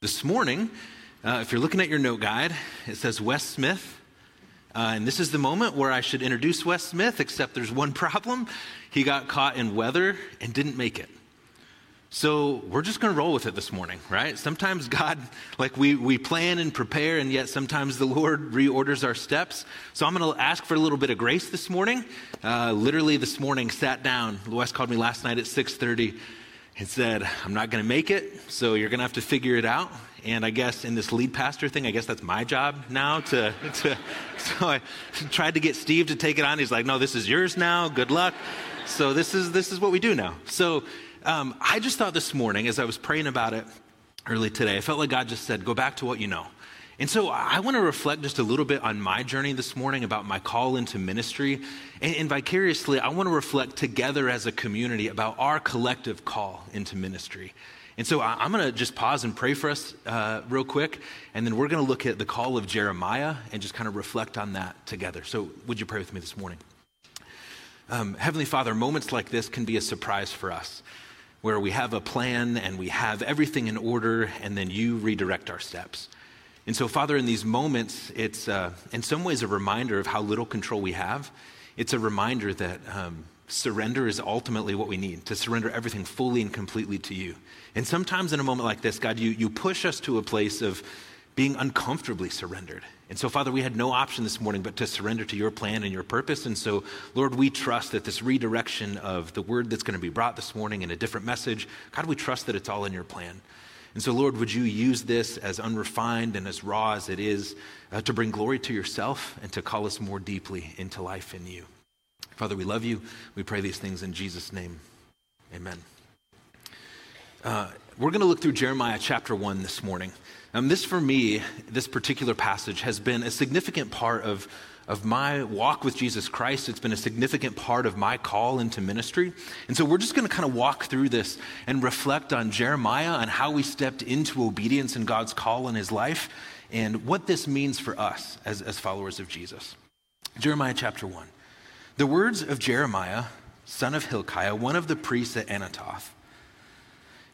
This morning, uh, if you're looking at your note guide, it says Wes Smith. Uh, and this is the moment where I should introduce Wes Smith, except there's one problem. He got caught in weather and didn't make it. So we're just going to roll with it this morning, right? Sometimes God, like we, we plan and prepare, and yet sometimes the Lord reorders our steps. So I'm going to ask for a little bit of grace this morning. Uh, literally this morning, sat down. Wes called me last night at 6:30 and said, "I'm not going to make it, so you're going to have to figure it out." And I guess in this lead pastor thing, I guess that's my job now to, to so I tried to get Steve to take it on. He's like, no, this is yours now. Good luck. So this is, this is what we do now. So um, I just thought this morning as I was praying about it early today, I felt like God just said, go back to what you know. And so I want to reflect just a little bit on my journey this morning about my call into ministry. And, and, vicariously, I want to reflect together as a community about our collective call into ministry. And so I, am going to just pause and pray for us uh, real quick, and then we're going to look at the call of Jeremiah and just kind of reflect on that together. So, would you pray with me this morning? Um, Heavenly Father, moments like this can be a surprise for us, where we have a plan and we have everything in order, and then you redirect our steps. And so, Father, in these moments, it's uh, in some ways a reminder of how little control we have. It's a reminder that um, surrender is ultimately what we need to surrender everything fully and completely to you. And sometimes in a moment like this, God, you, you push us to a place of being uncomfortably surrendered. And so, Father, we had no option this morning but to surrender to your plan and your purpose. And so, Lord, we trust that this redirection of the word that's going to be brought this morning in a different message, God, we trust that it's all in your plan. And so, Lord, would you use this as unrefined and as raw as it is uh, to bring glory to yourself and to call us more deeply into life in you? Father, we love you. We pray these things in Jesus' name. Amen. Uh, we're going to look through Jeremiah chapter 1 this morning. Um, this, for me, this particular passage has been a significant part of, of my walk with Jesus Christ. It's been a significant part of my call into ministry. And so we're just going to kind of walk through this and reflect on Jeremiah and how we stepped into obedience in God's call in his life and what this means for us as, as followers of Jesus. Jeremiah chapter 1. The words of Jeremiah, son of Hilkiah, one of the priests at Anathoth,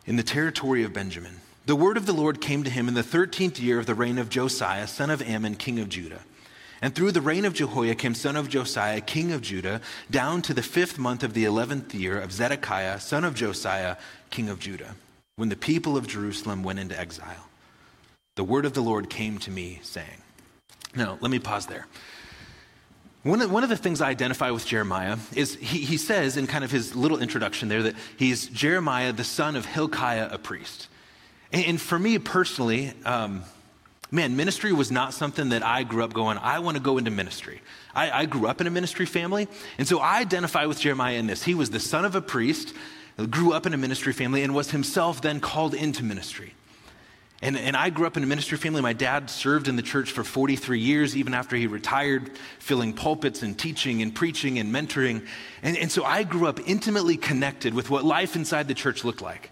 in the territory of Benjamin. The word of the Lord came to him in the 13th year of the reign of Josiah, son of Amon, king of Judah. And through the reign of Jehoiakim, son of Josiah, king of Judah, down to the fifth month of the eleventh year of Zedekiah, son of Josiah, king of Judah, when the people of Jerusalem went into exile. The word of the Lord came to me, saying, Now, let me pause there. One of, one of the things I identify with Jeremiah is he, he says in kind of his little introduction there that he's Jeremiah, the son of Hilkiah, a priest. And, and for me personally, um, man, ministry was not something that I grew up going, I want to go into ministry. I, I, grew up in a ministry family, and so I identify with Jeremiah in this. He was the son of a priest, grew up in a ministry family, and was himself then called into ministry. And, and I grew up in a ministry family. My dad served in the church for 43 years, even after he retired, filling pulpits and teaching and preaching and mentoring. And, and so I grew up intimately connected with what life inside the church looked like.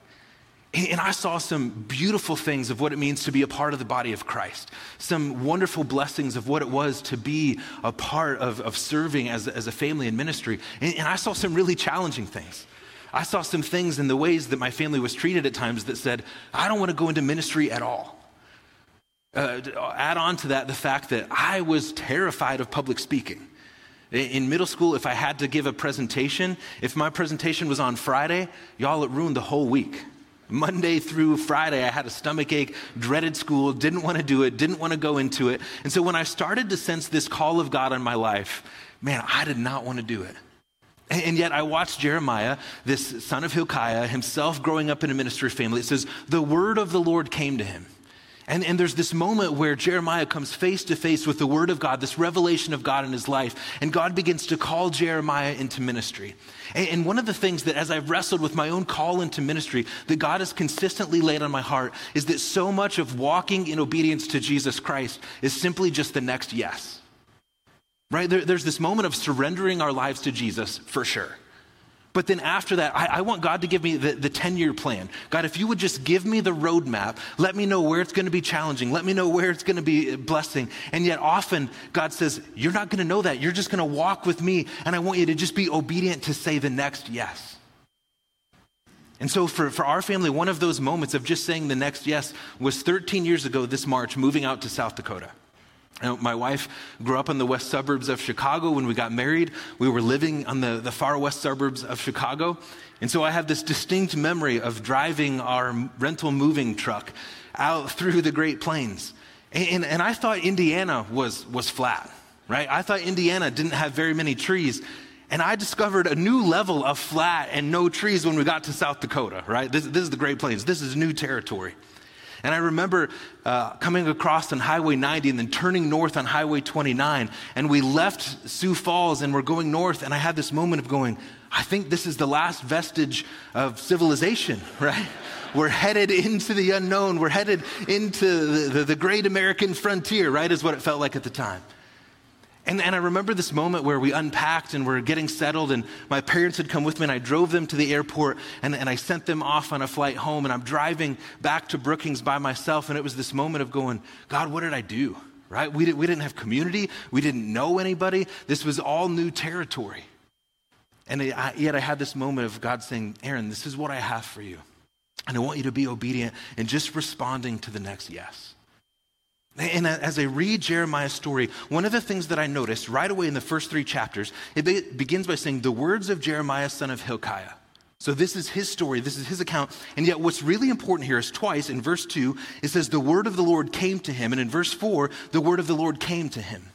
And, I saw some beautiful things of what it means to be a part of the body of Christ, some wonderful blessings of what it was to be a part of, of serving as, as a family in ministry. And, and I saw some really challenging things. I saw some things in the ways that my family was treated at times that said, I don't want to go into ministry at all. Uh, add on to that the fact that I was terrified of public speaking. In middle school, if I had to give a presentation, if my presentation was on Friday, y'all, it ruined the whole week. Monday through Friday, I had a stomach ache, dreaded school, didn't want to do it, didn't want to go into it. And so when I started to sense this call of God on my life, man, I did not want to do it. And yet, I watched Jeremiah, this son of Hilkiah, himself growing up in a ministry family. It says, The word of the Lord came to him. And, and there's this moment where Jeremiah comes face to face with the word of God, this revelation of God in his life. And God begins to call Jeremiah into ministry. And, and one of the things that, as I've wrestled with my own call into ministry, that God has consistently laid on my heart is that so much of walking in obedience to Jesus Christ is simply just the next yes right? There, there's this moment of surrendering our lives to Jesus for sure. But then after that, I, I, want God to give me the, the 10 year plan. God, if you would just give me the roadmap, let me know where it's going to be challenging, let me know where it's going to be blessing. And yet, often, God says, You're not going to know that. You're just going to walk with me, and I want you to just be obedient to say the next yes. And so, for, for our family, one of those moments of just saying the next yes was 13 years ago this March, moving out to South Dakota. My wife grew up in the west suburbs of Chicago. When we got married, we were living on the, the far west suburbs of Chicago. And so I have this distinct memory of driving our rental moving truck out through the Great Plains. And, and, and I thought Indiana was, was flat, right? I thought Indiana didn't have very many trees. And I discovered a new level of flat and no trees when we got to South Dakota, right? This, this is the Great Plains. This is new territory. And I remember uh, coming across on Highway 90 and then turning north on Highway 29. And we left Sioux Falls and we're going north. And I had this moment of going, I think this is the last vestige of civilization, right? We're headed into the unknown. We're headed into the, the, the great American frontier, right? Is what it felt like at the time. And, and I remember this moment where we unpacked and we're getting settled, and my parents had come with me, and I drove them to the airport, and, and I sent them off on a flight home, and I'm driving back to Brookings by myself, and it was this moment of going, God, what did I do? Right? We, did, we didn't have community, we didn't know anybody, this was all new territory. And I, yet I had this moment of God saying, Aaron, this is what I have for you. And I want you to be obedient and just responding to the next yes. And as I read Jeremiah's story, one of the things that I noticed right away in the first three chapters, it begins by saying, the words of Jeremiah, son of Hilkiah. So this is his story, this is his account. And yet, what's really important here is twice in verse 2, it says, the word of the Lord came to him. And in verse 4, the word of the Lord came to him.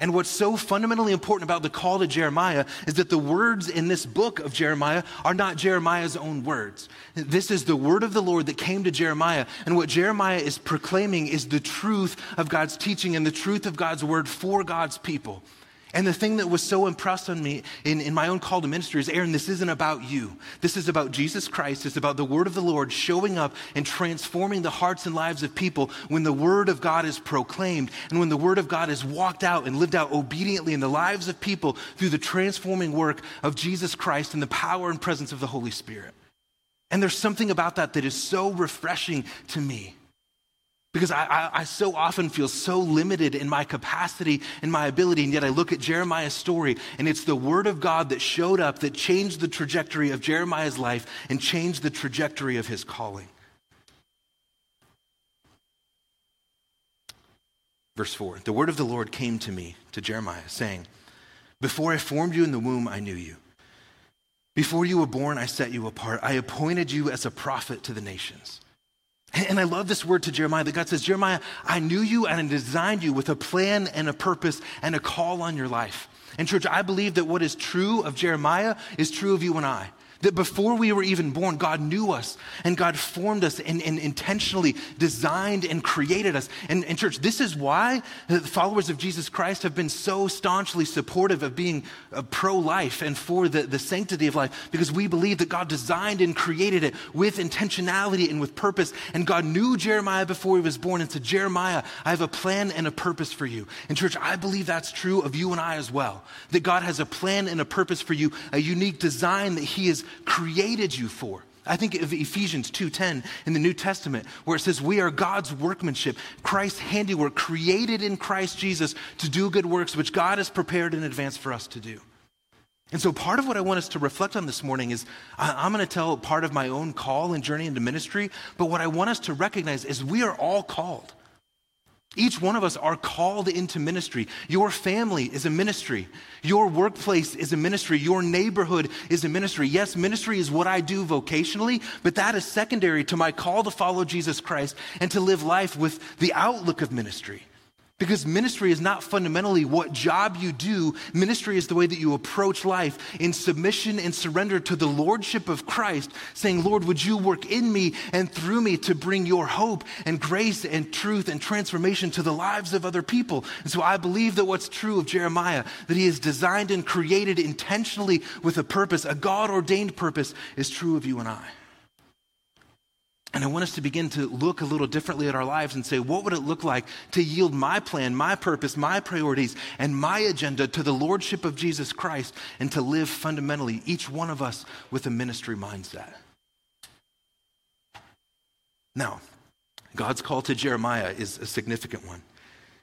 And what's so fundamentally important about the call to Jeremiah is that the words in this book of Jeremiah are not Jeremiah's own words. This is the word of the Lord that came to Jeremiah. And what Jeremiah is proclaiming is the truth of God's teaching and the truth of God's word for God's people. And the thing that was so impressed on me in, in my own call to ministry is Aaron, this isn't about you. This is about Jesus Christ. It's about the word of the Lord showing up and transforming the hearts and lives of people when the word of God is proclaimed and when the word of God is walked out and lived out obediently in the lives of people through the transforming work of Jesus Christ and the power and presence of the Holy Spirit. And there's something about that that is so refreshing to me. Because I, I, I, so often feel so limited in my capacity and my ability, and yet I look at Jeremiah's story, and it's the word of God that showed up that changed the trajectory of Jeremiah's life and changed the trajectory of his calling. Verse 4 The word of the Lord came to me, to Jeremiah, saying, Before I formed you in the womb, I knew you. Before you were born, I set you apart. I appointed you as a prophet to the nations. And I love this word to Jeremiah that God says, Jeremiah, I knew you and I designed you with a plan and a purpose and a call on your life. And, church, I believe that what is true of Jeremiah is true of you and I. That before we were even born, God knew us and God formed us and, and intentionally designed and created us. And, and, church, this is why the followers of Jesus Christ have been so staunchly supportive of being uh, pro life and for the, the sanctity of life, because we believe that God designed and created it with intentionality and with purpose. And God knew Jeremiah before he was born and said, Jeremiah, I have a plan and a purpose for you. And, church, I believe that's true of you and I as well. That God has a plan and a purpose for you, a unique design that He is created you for. I think of Ephesians 2:10 in the New Testament where it says we are God's workmanship, Christ's handiwork created in Christ Jesus to do good works which God has prepared in advance for us to do. And so part of what I want us to reflect on this morning is I'm going to tell part of my own call and journey into ministry, but what I want us to recognize is we are all called. Each one of us are called into ministry. Your family is a ministry. Your workplace is a ministry. Your neighborhood is a ministry. Yes, ministry is what I do vocationally, but that is secondary to my call to follow Jesus Christ and to live life with the outlook of ministry. Because ministry is not fundamentally what job you do. Ministry is the way that you approach life in submission and surrender to the lordship of Christ, saying, Lord, would you work in me and through me to bring your hope and grace and truth and transformation to the lives of other people? And so I believe that what's true of Jeremiah, that he is designed and created intentionally with a purpose, a God ordained purpose, is true of you and I. And I want us to begin to look a little differently at our lives and say, what would it look like to yield my plan, my purpose, my priorities, and my agenda to the Lordship of Jesus Christ and to live fundamentally, each one of us, with a ministry mindset? Now, God's call to Jeremiah is a significant one.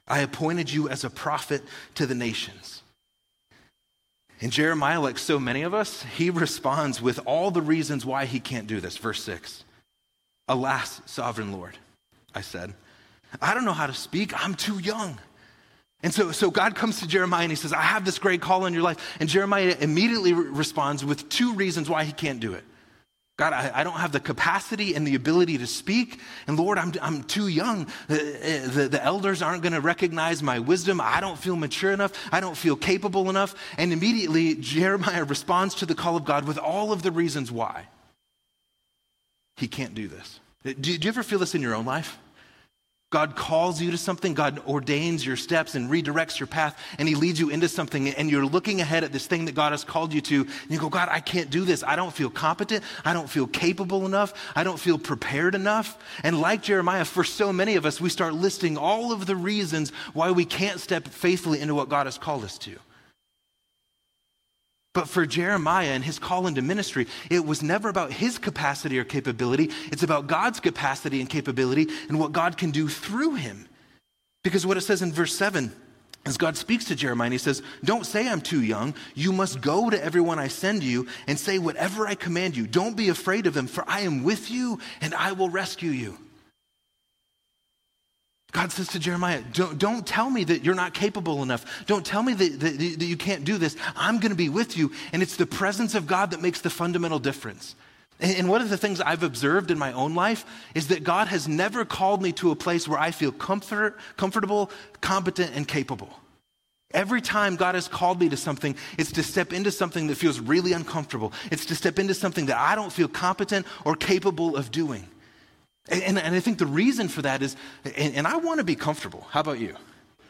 I appointed you as a prophet to the nations. And Jeremiah, like so many of us, he responds with all the reasons why he can't do this. Verse 6 Alas, sovereign Lord, I said, I don't know how to speak. I'm too young. And so, so God comes to Jeremiah and he says, I have this great call in your life. And Jeremiah immediately re- responds with two reasons why he can't do it. God, I, I, don't have the capacity and the ability to speak. And Lord, I'm, I'm too young. The, the, the elders aren't going to recognize my wisdom. I don't feel mature enough. I don't feel capable enough. And immediately, Jeremiah responds to the call of God with all of the reasons why he can't do this. Do, you ever feel this in your own life? God calls you to something, God ordains your steps and redirects your path, and He leads you into something, and you're looking ahead at this thing that God has called you to, and you go, God, I can't do this. I don't feel competent. I don't feel capable enough. I don't feel prepared enough. And like Jeremiah, for so many of us, we start listing all of the reasons why we can't step faithfully into what God has called us to. But for Jeremiah and his call into ministry, it was never about his capacity or capability. It's about God's capacity and capability and what God can do through him. Because what it says in verse 7 as God speaks to Jeremiah, and he says, Don't say I'm too young. You must go to everyone I send you and say whatever I command you. Don't be afraid of them, for I am with you and I will rescue you. God says to Jeremiah, don't, don't tell me that you're not capable enough. Don't tell me that, that, that you can't do this. I'm going to be with you. And it's the presence of God that makes the fundamental difference. And, one of the things I've observed in my own life is that God has never called me to a place where I feel comfort, comfortable, competent, and capable. Every time God has called me to something, it's to step into something that feels really uncomfortable. It's to step into something that I don't feel competent or capable of doing. And, and, I think the reason for that is, and, and I want to be comfortable. How about you?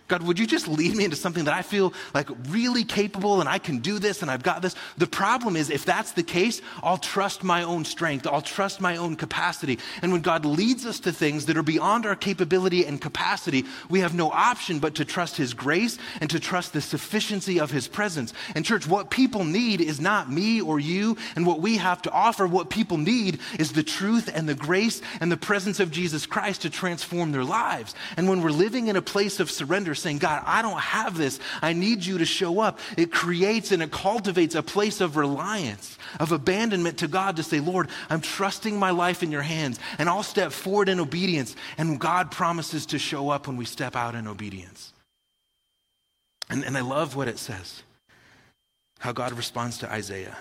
God, would you just lead me into something that I feel like really capable and I can do this and I've got this? The problem is, if that's the case, I'll trust my own strength, I'll trust my own capacity. And when God leads us to things that are beyond our capability and capacity, we have no option but to trust His grace and to trust the sufficiency of His presence. And, church, what people need is not me or you and what we have to offer. What people need is the truth and the grace and the presence of Jesus Christ to transform their lives. And when we're living in a place of surrender, saying, God, I don't have this. I need you to show up. It creates and it cultivates a place of reliance, of abandonment to God to say, Lord, I'm trusting my life in your hands and I'll step forward in obedience. And God promises to show up when we step out in obedience. And, and I love what it says how God responds to Isaiah.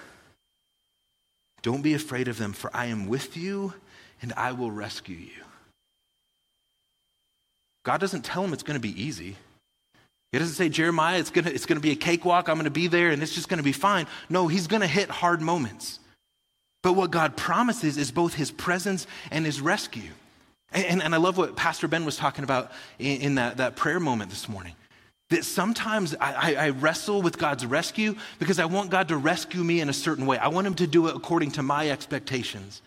Don't be afraid of them, for I am with you and I will rescue you. God doesn't tell him it's going to be easy. He doesn't say, Jeremiah, it's going to it's to be a cakewalk. I'm going to be there and it's just going to be fine. No, he's going to hit hard moments. But what God promises is both his presence and his rescue. And, and, and I love what Pastor Ben was talking about in, in, that, that prayer moment this morning. That sometimes I, I wrestle with God's rescue because I want God to rescue me in a certain way. I want him to do it according to my expectations.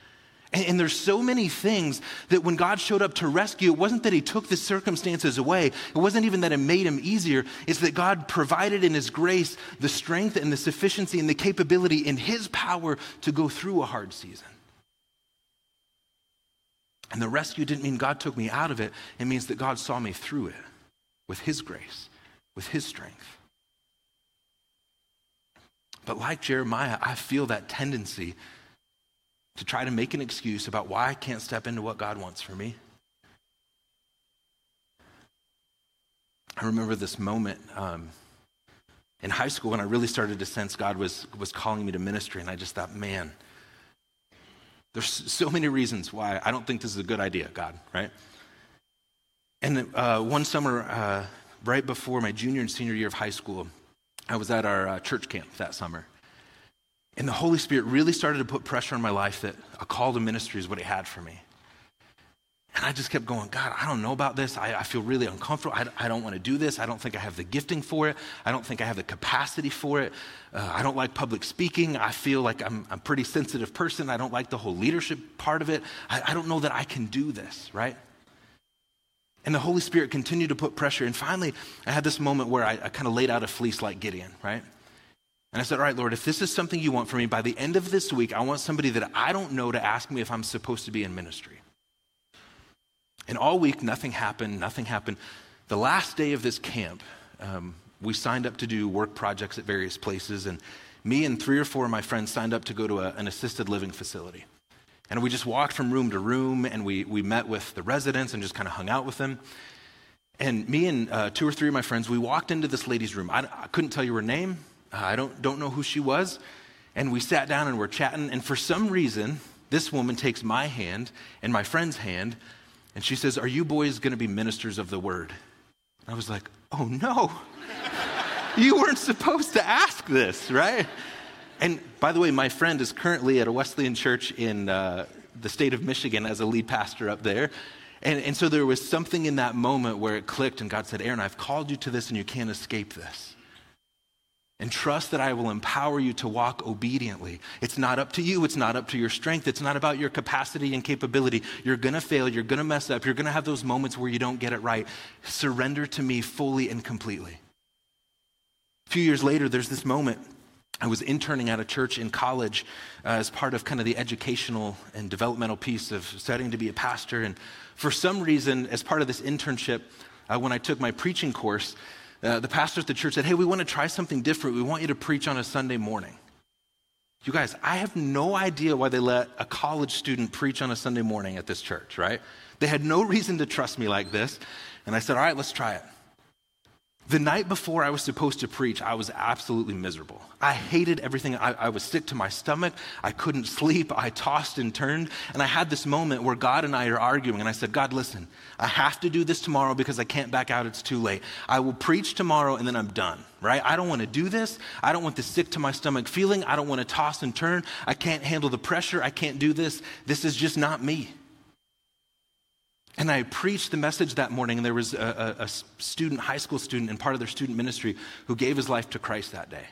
And, there's so many things that when God showed up to rescue, it wasn't that he took the circumstances away. It wasn't even that it made him easier. It's that God provided in his grace the strength and the sufficiency and the capability in his power to go through a hard season. And the rescue didn't mean God took me out of it, it means that God saw me through it with his grace, with his strength. But like Jeremiah, I feel that tendency to try to make an excuse about why I can't step into what God wants for me. I remember this moment um, in high school when I really started to sense God was, was calling me to ministry, and I just thought, man, there's so many reasons why I don't think this is a good idea, God, right? And uh, one summer, uh, right before my junior and senior year of high school, I was at our uh, church camp that summer. And the Holy Spirit really started to put pressure on my life that a call to ministry is what He had for me. And I just kept going, God, I don't know about this. I, I feel really uncomfortable. I, I, don't want to do this. I don't think I have the gifting for it. I don't think I have the capacity for it. Uh, I don't like public speaking. I feel like I'm, I'm, a pretty sensitive person. I don't like the whole leadership part of it. I, I don't know that I can do this, right? And the Holy Spirit continued to put pressure. And finally, I had this moment where I, I kind of laid out a fleece like Gideon, right? And I said, All right, Lord, if this is something you want for me, by the end of this week, I want somebody that I don't know to ask me if I'm supposed to be in ministry. And all week, nothing happened, nothing happened. The last day of this camp, um, we signed up to do work projects at various places, and me and three or four of my friends signed up to go to a, an assisted living facility. And we just walked from room to room, and we, we met with the residents and just kind of hung out with them. And me and uh, two or three of my friends, we walked into this lady's room. I, I couldn't tell you her name. Uh, I don't, don't know who she was. And we sat down and we're chatting. And for some reason, this woman takes my hand and my friend's hand, and she says, Are you boys going to be ministers of the word? I was like, Oh no. you weren't supposed to ask this, right? And by the way, my friend is currently at a Wesleyan church in uh, the state of Michigan as a lead pastor up there. And, and so there was something in that moment where it clicked, and God said, Aaron, I've called you to this, and you can't escape this. And trust that I will empower you to walk obediently. It's not up to you. It's not up to your strength. It's not about your capacity and capability. You're going to fail. You're going to mess up. You're going to have those moments where you don't get it right. Surrender to me fully and completely. A few years later, there's this moment. I was interning at a church in college uh, as part of kind of the educational and developmental piece of studying to be a pastor. And for some reason, as part of this internship, uh, when I took my preaching course, uh, the pastor at the church said, Hey, we want to try something different. We want you to preach on a Sunday morning. You guys, I have no idea why they let a college student preach on a Sunday morning at this church, right? They had no reason to trust me like this. And I said, All right, let's try it. The night before I was supposed to preach, I was absolutely miserable. I hated everything. I, I, was sick to my stomach. I couldn't sleep. I tossed and turned. And I had this moment where God and I are arguing. And I said, God, listen, I have to do this tomorrow because I can't back out. It's too late. I will preach tomorrow and then I'm done, right? I don't want to do this. I don't want the sick to my stomach feeling. I don't want to toss and turn. I can't handle the pressure. I can't do this. This is just not me. And I preached the message that morning, and there was a, a, a, student, high school student, and part of their student ministry who gave his life to Christ that day.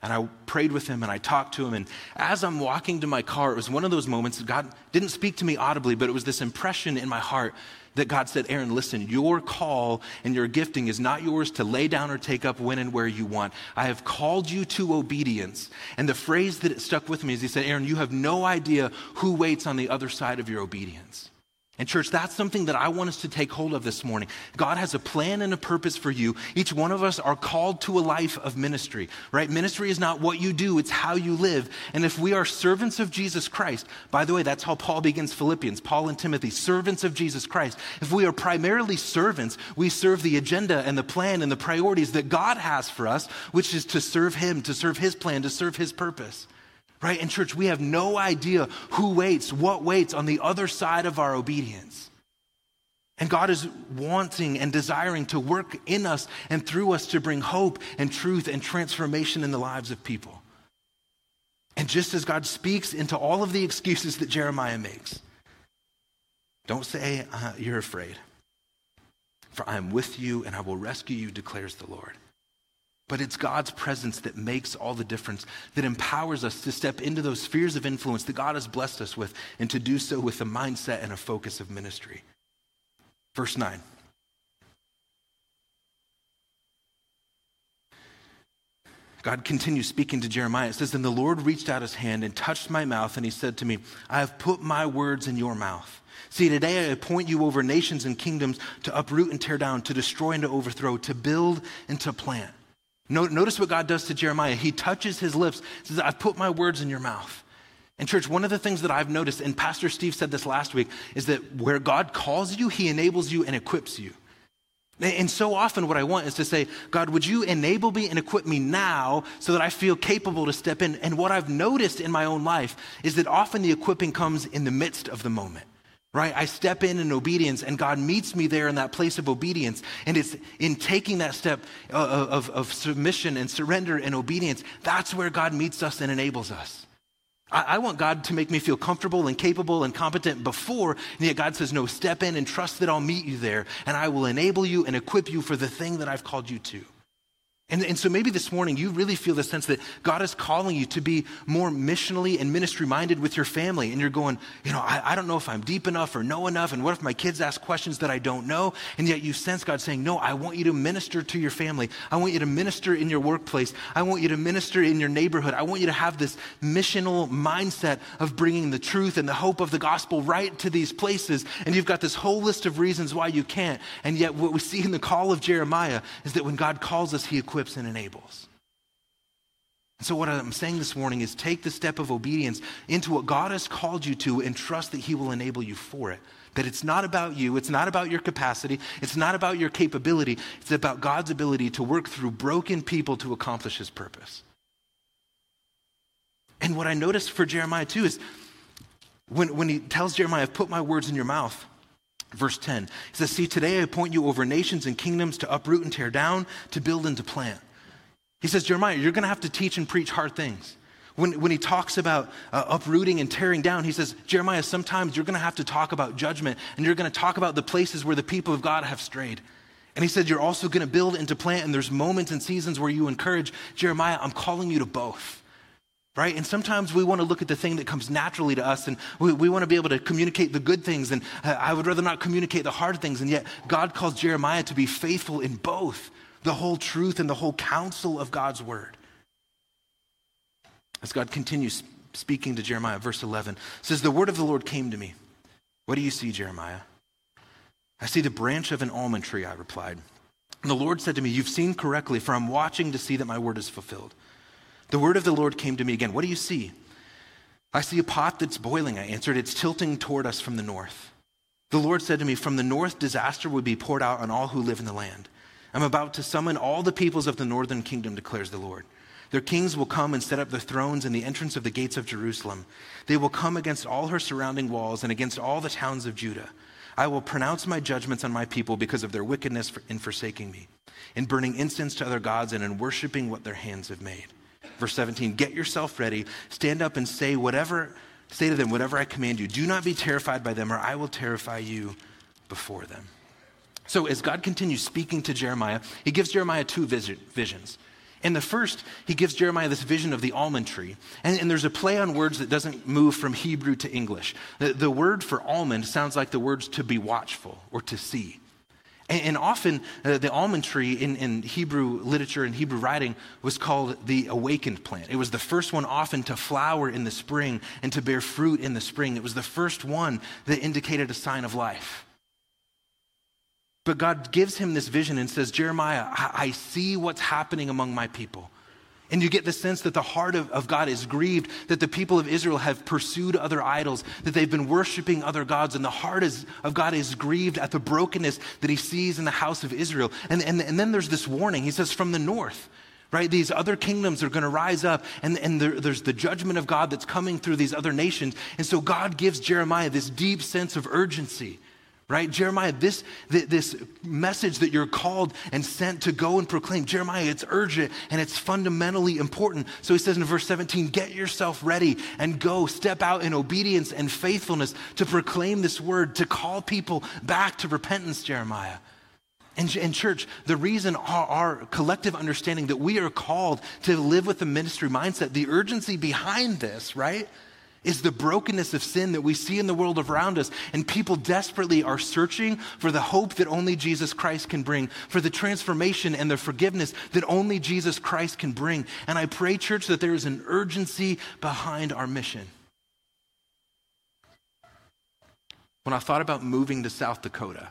And I prayed with him and I talked to him. And as I'm walking to my car, it was one of those moments that God didn't speak to me audibly, but it was this impression in my heart that God said, Aaron, listen, your call and your gifting is not yours to lay down or take up when and where you want. I have called you to obedience. And the phrase that it stuck with me is He said, Aaron, you have no idea who waits on the other side of your obedience. And, church, that's something that I want us to take hold of this morning. God has a plan and a purpose for you. Each one of us are called to a life of ministry, right? Ministry is not what you do, it's how you live. And if we are servants of Jesus Christ, by the way, that's how Paul begins Philippians, Paul and Timothy, servants of Jesus Christ. If we are primarily servants, we serve the agenda and the plan and the priorities that God has for us, which is to serve Him, to serve His plan, to serve His purpose. Right? In church, we have no idea who waits, what waits on the other side of our obedience. And God is wanting and desiring to work in us and through us to bring hope and truth and transformation in the lives of people. And just as God speaks into all of the excuses that Jeremiah makes, don't say uh, you're afraid. For I am with you and I will rescue you, declares the Lord. But it's God's presence that makes all the difference, that empowers us to step into those spheres of influence that God has blessed us with, and to do so with a mindset and a focus of ministry. Verse 9. God continues speaking to Jeremiah. It says, Then the Lord reached out his hand and touched my mouth, and he said to me, I have put my words in your mouth. See, today I appoint you over nations and kingdoms to uproot and tear down, to destroy and to overthrow, to build and to plant. Notice what God does to Jeremiah. He touches his lips, says, I've put my words in your mouth. And, church, one of the things that I've noticed, and Pastor Steve said this last week, is that where God calls you, he enables you and equips you. And so often, what I want is to say, God, would you enable me and equip me now so that I feel capable to step in? And what I've noticed in my own life is that often the equipping comes in the midst of the moment right? I step in in obedience, and God meets me there in that place of obedience. And it's in taking that step of, uh, uh, of, of submission and surrender and obedience, that's where God meets us and enables us. I, I, want God to make me feel comfortable and capable and competent before, and yet God says, No, step in and trust that I'll meet you there, and I will enable you and equip you for the thing that I've called you to. And, and so maybe this morning you really feel the sense that God is calling you to be more missionally and ministry minded with your family. And you're going, you know, I, I don't know if I'm deep enough or know enough. And what if my kids ask questions that I don't know? And yet you sense God saying, no, I want you to minister to your family. I want you to minister in your workplace. I want you to minister in your neighborhood. I want you to have this missional mindset of bringing the truth and the hope of the gospel right to these places. And you've got this whole list of reasons why you can't. And yet what we see in the call of Jeremiah is that when God calls us, he equips equips and enables. And so, what I'm saying this morning is take the step of obedience into what God has called you to and trust that He will enable you for it. That it's not about you, it's not about your capacity, it's not about your capability, it's about God's ability to work through broken people to accomplish His purpose. And what I noticed for Jeremiah too is when, when he tells Jeremiah, I've put my words in your mouth, Verse 10 he says, See, today I appoint you over nations and kingdoms to uproot and tear down, to build and to plant. He says, Jeremiah, you're going to have to teach and preach hard things. When, when he talks about uh, uprooting and tearing down, he says, Jeremiah, sometimes you're going to have to talk about judgment and you're going to talk about the places where the people of God have strayed. And he said, You're also going to build and to plant, and there's moments and seasons where you encourage Jeremiah, I'm calling you to both right? And sometimes we want to look at the thing that comes naturally to us and we, we want to be able to communicate the good things. And I would rather not communicate the hard things. And yet, God calls Jeremiah to be faithful in both the whole truth and the whole counsel of God's word. As God continues speaking to Jeremiah, verse 11 says, The word of the Lord came to me. What do you see, Jeremiah? I see the branch of an almond tree, I replied. And the Lord said to me, You've seen correctly, for I'm watching to see that my word is fulfilled. The word of the Lord came to me again. What do you see? I see a pot that's boiling, I answered. It's tilting toward us from the north. The Lord said to me, From the north, disaster would be poured out on all who live in the land. I'm about to summon all the peoples of the northern kingdom, declares the Lord. Their kings will come and set up their thrones in the entrance of the gates of Jerusalem. They will come against all her surrounding walls and against all the towns of Judah. I will pronounce my judgments on my people because of their wickedness in forsaking me, in burning incense to other gods, and in worshiping what their hands have made. Verse 17, get yourself ready, stand up and say whatever, say to them whatever I command you. Do not be terrified by them, or I will terrify you before them. So as God continues speaking to Jeremiah, he gives Jeremiah two visions. In the first, he gives Jeremiah this vision of the almond tree. And, and, there's a play on words that doesn't move from Hebrew to English. The, the word for almond sounds like the words to be watchful or to see. And, often uh, the almond tree in, in Hebrew literature and Hebrew writing was called the awakened plant. It was the first one often to flower in the spring and to bear fruit in the spring. It was the first one that indicated a sign of life. But God gives him this vision and says, Jeremiah, I, I see what's happening among my people. And you get the sense that the heart of, of, God is grieved, that the people of Israel have pursued other idols, that they've been worshiping other gods, and the heart is, of God is grieved at the brokenness that he sees in the house of Israel. And, and, and then there's this warning. He says, from the north, right? These other kingdoms are going to rise up, and, and there, there's the judgment of God that's coming through these other nations. And so God gives Jeremiah this deep sense of urgency right? Jeremiah, this, this message that you're called and sent to go and proclaim, Jeremiah, it's urgent and it's fundamentally important. So he says in verse 17, get yourself ready and go, step out in obedience and faithfulness to proclaim this word, to call people back to repentance, Jeremiah. And, and church, the reason our, our collective understanding that we are called to live with the ministry mindset, the urgency behind this, right? Is the brokenness of sin that we see in the world around us. And people desperately are searching for the hope that only Jesus Christ can bring, for the transformation and the forgiveness that only Jesus Christ can bring. And I pray, church, that there is an urgency behind our mission. When I thought about moving to South Dakota,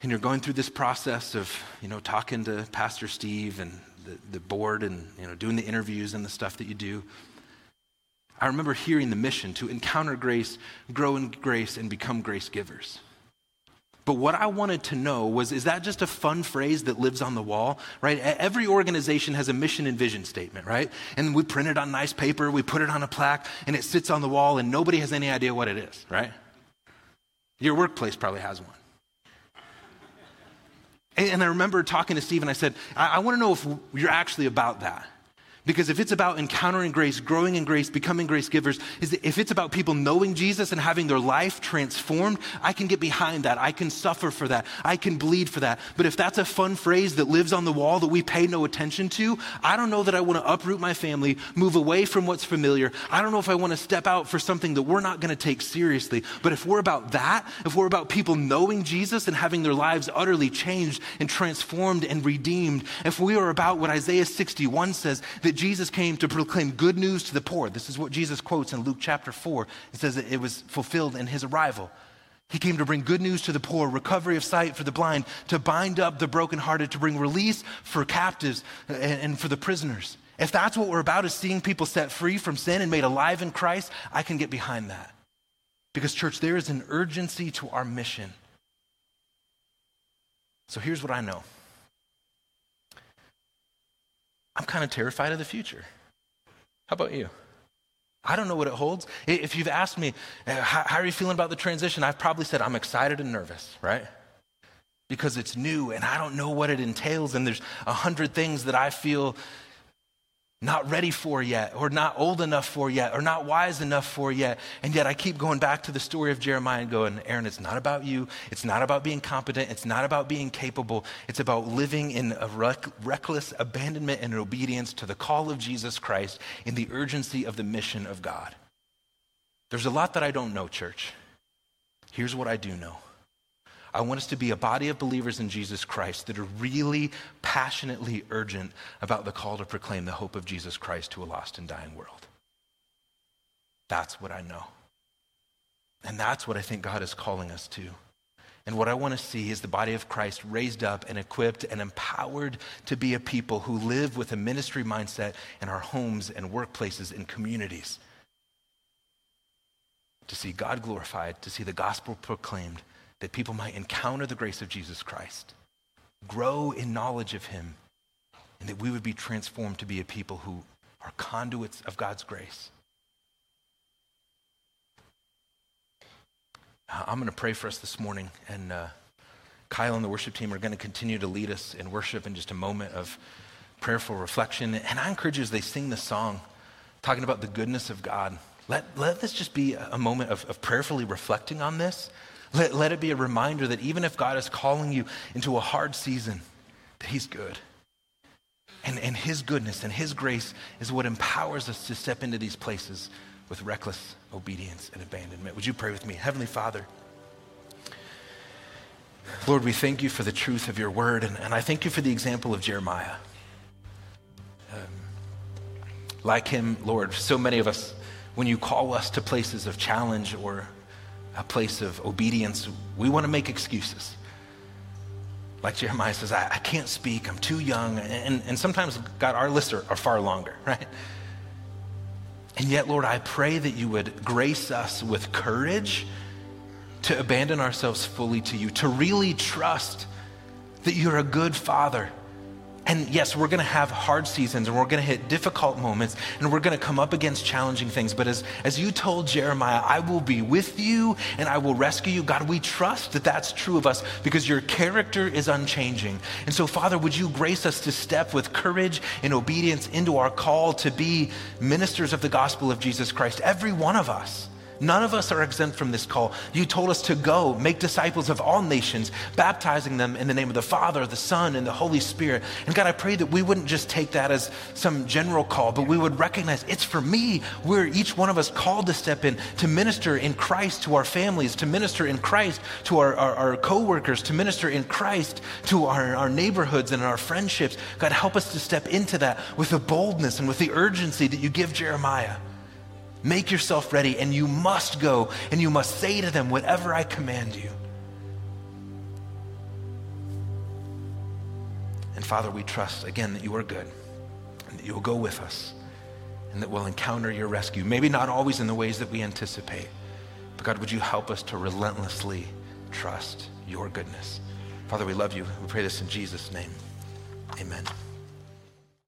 and you're going through this process of, you know, talking to Pastor Steve and the, the board and, you know, doing the interviews and the stuff that you do, I remember hearing the mission to encounter grace, grow in grace, and become grace givers. But what I wanted to know was is that just a fun phrase that lives on the wall, right? Every organization has a mission and vision statement, right? And we print it on nice paper, we put it on a plaque, and it sits on the wall, and nobody has any idea what it is, right? Your workplace probably has one. And, I remember talking to Steve, and I said, I, I want to know if you're actually about that. Because if it's about encountering grace, growing in grace, becoming grace givers, if it's about people knowing Jesus and having their life transformed, I can get behind that. I can suffer for that. I can bleed for that. But if that's a fun phrase that lives on the wall that we pay no attention to, I don't know that I want to uproot my family, move away from what's familiar. I don't know if I want to step out for something that we're not going to take seriously. But if we're about that, if we're about people knowing Jesus and having their lives utterly changed and transformed and redeemed, if we are about what Isaiah 61 says, that that Jesus came to proclaim good news to the poor. This is what Jesus quotes in Luke chapter 4. It says that it was fulfilled in his arrival. He came to bring good news to the poor, recovery of sight for the blind, to bind up the brokenhearted, to bring release for captives uh, and, for the prisoners. If that's what we're about, is seeing people set free from sin and made alive in Christ, I can get behind that. Because, church, there is an urgency to our mission. So here's what I know I'm kind of terrified of the future. How about you? I don't know what it holds. If you've asked me, uh, how, are you feeling about the transition? I've probably said, I'm excited and nervous, right? Because it's new and I don't know what it entails. And there's a hundred things that I feel not ready for yet, or not old enough for yet, or not wise enough for yet. And yet I keep going back to the story of Jeremiah and going, Aaron, it's not about you. It's not about being competent. It's not about being capable. It's about living in a rec- reckless abandonment and obedience to the call of Jesus Christ in the urgency of the mission of God. There's a lot that I don't know, church. Here's what I do know. I want us to be a body of believers in Jesus Christ that are really passionately urgent about the call to proclaim the hope of Jesus Christ to a lost and dying world. That's what I know. And that's what I think God is calling us to. And what I want to see is the body of Christ raised up and equipped and empowered to be a people who live with a ministry mindset in our homes and workplaces and communities. To see God glorified, to see the gospel proclaimed, that people might encounter the grace of Jesus Christ, grow in knowledge of him, and that we would be transformed to be a people who are conduits of God's grace. Uh, I'm going to pray for us this morning, and uh, Kyle and the worship team are going to continue to lead us in worship in just a moment of prayerful reflection. And I encourage you as they sing the song, talking about the goodness of God, let, let this just be a moment of, of prayerfully reflecting on this let, let it be a reminder that even if God is calling you into a hard season, that He's good. And, and His goodness and His grace is what empowers us to step into these places with reckless obedience and abandonment. Would you pray with me? Heavenly Father, Lord, we thank you for the truth of your word, and, and I thank you for the example of Jeremiah. Um, like him, Lord, so many of us, when you call us to places of challenge or a place of obedience, we want to make excuses. Like Jeremiah says, I, I can't speak, I'm too young. And, and sometimes, God, our lists are, are far longer, right? And yet, Lord, I pray that you would grace us with courage to abandon ourselves fully to you, to really trust that you're a good father and yes, we're going to have hard seasons and we're going to hit difficult moments and we're going to come up against challenging things. But as, as you told Jeremiah, I will be with you and I will rescue you. God, we trust that that's true of us because your character is unchanging. And so, Father, would you grace us to step with courage and obedience into our call to be ministers of the gospel of Jesus Christ, every one of us. None of us are exempt from this call. You told us to go, make disciples of all nations, baptizing them in the name of the Father, the Son, and the Holy Spirit. And God, I pray that we wouldn't just take that as some general call, but we would recognize it's for me. We're each one of us called to step in, to minister in Christ to our families, to minister in Christ to our, our, our to minister in Christ to our, our neighborhoods and our friendships. God, help us to step into that with the boldness and with the urgency that you give Jeremiah. Make yourself ready, and you must go, and you must say to them whatever I command you. And Father, we trust again that you are good, and that you will go with us, and that we'll encounter your rescue. Maybe not always in the ways that we anticipate, but God, would you help us to relentlessly trust your goodness? Father, we love you. We pray this in Jesus' name. Amen.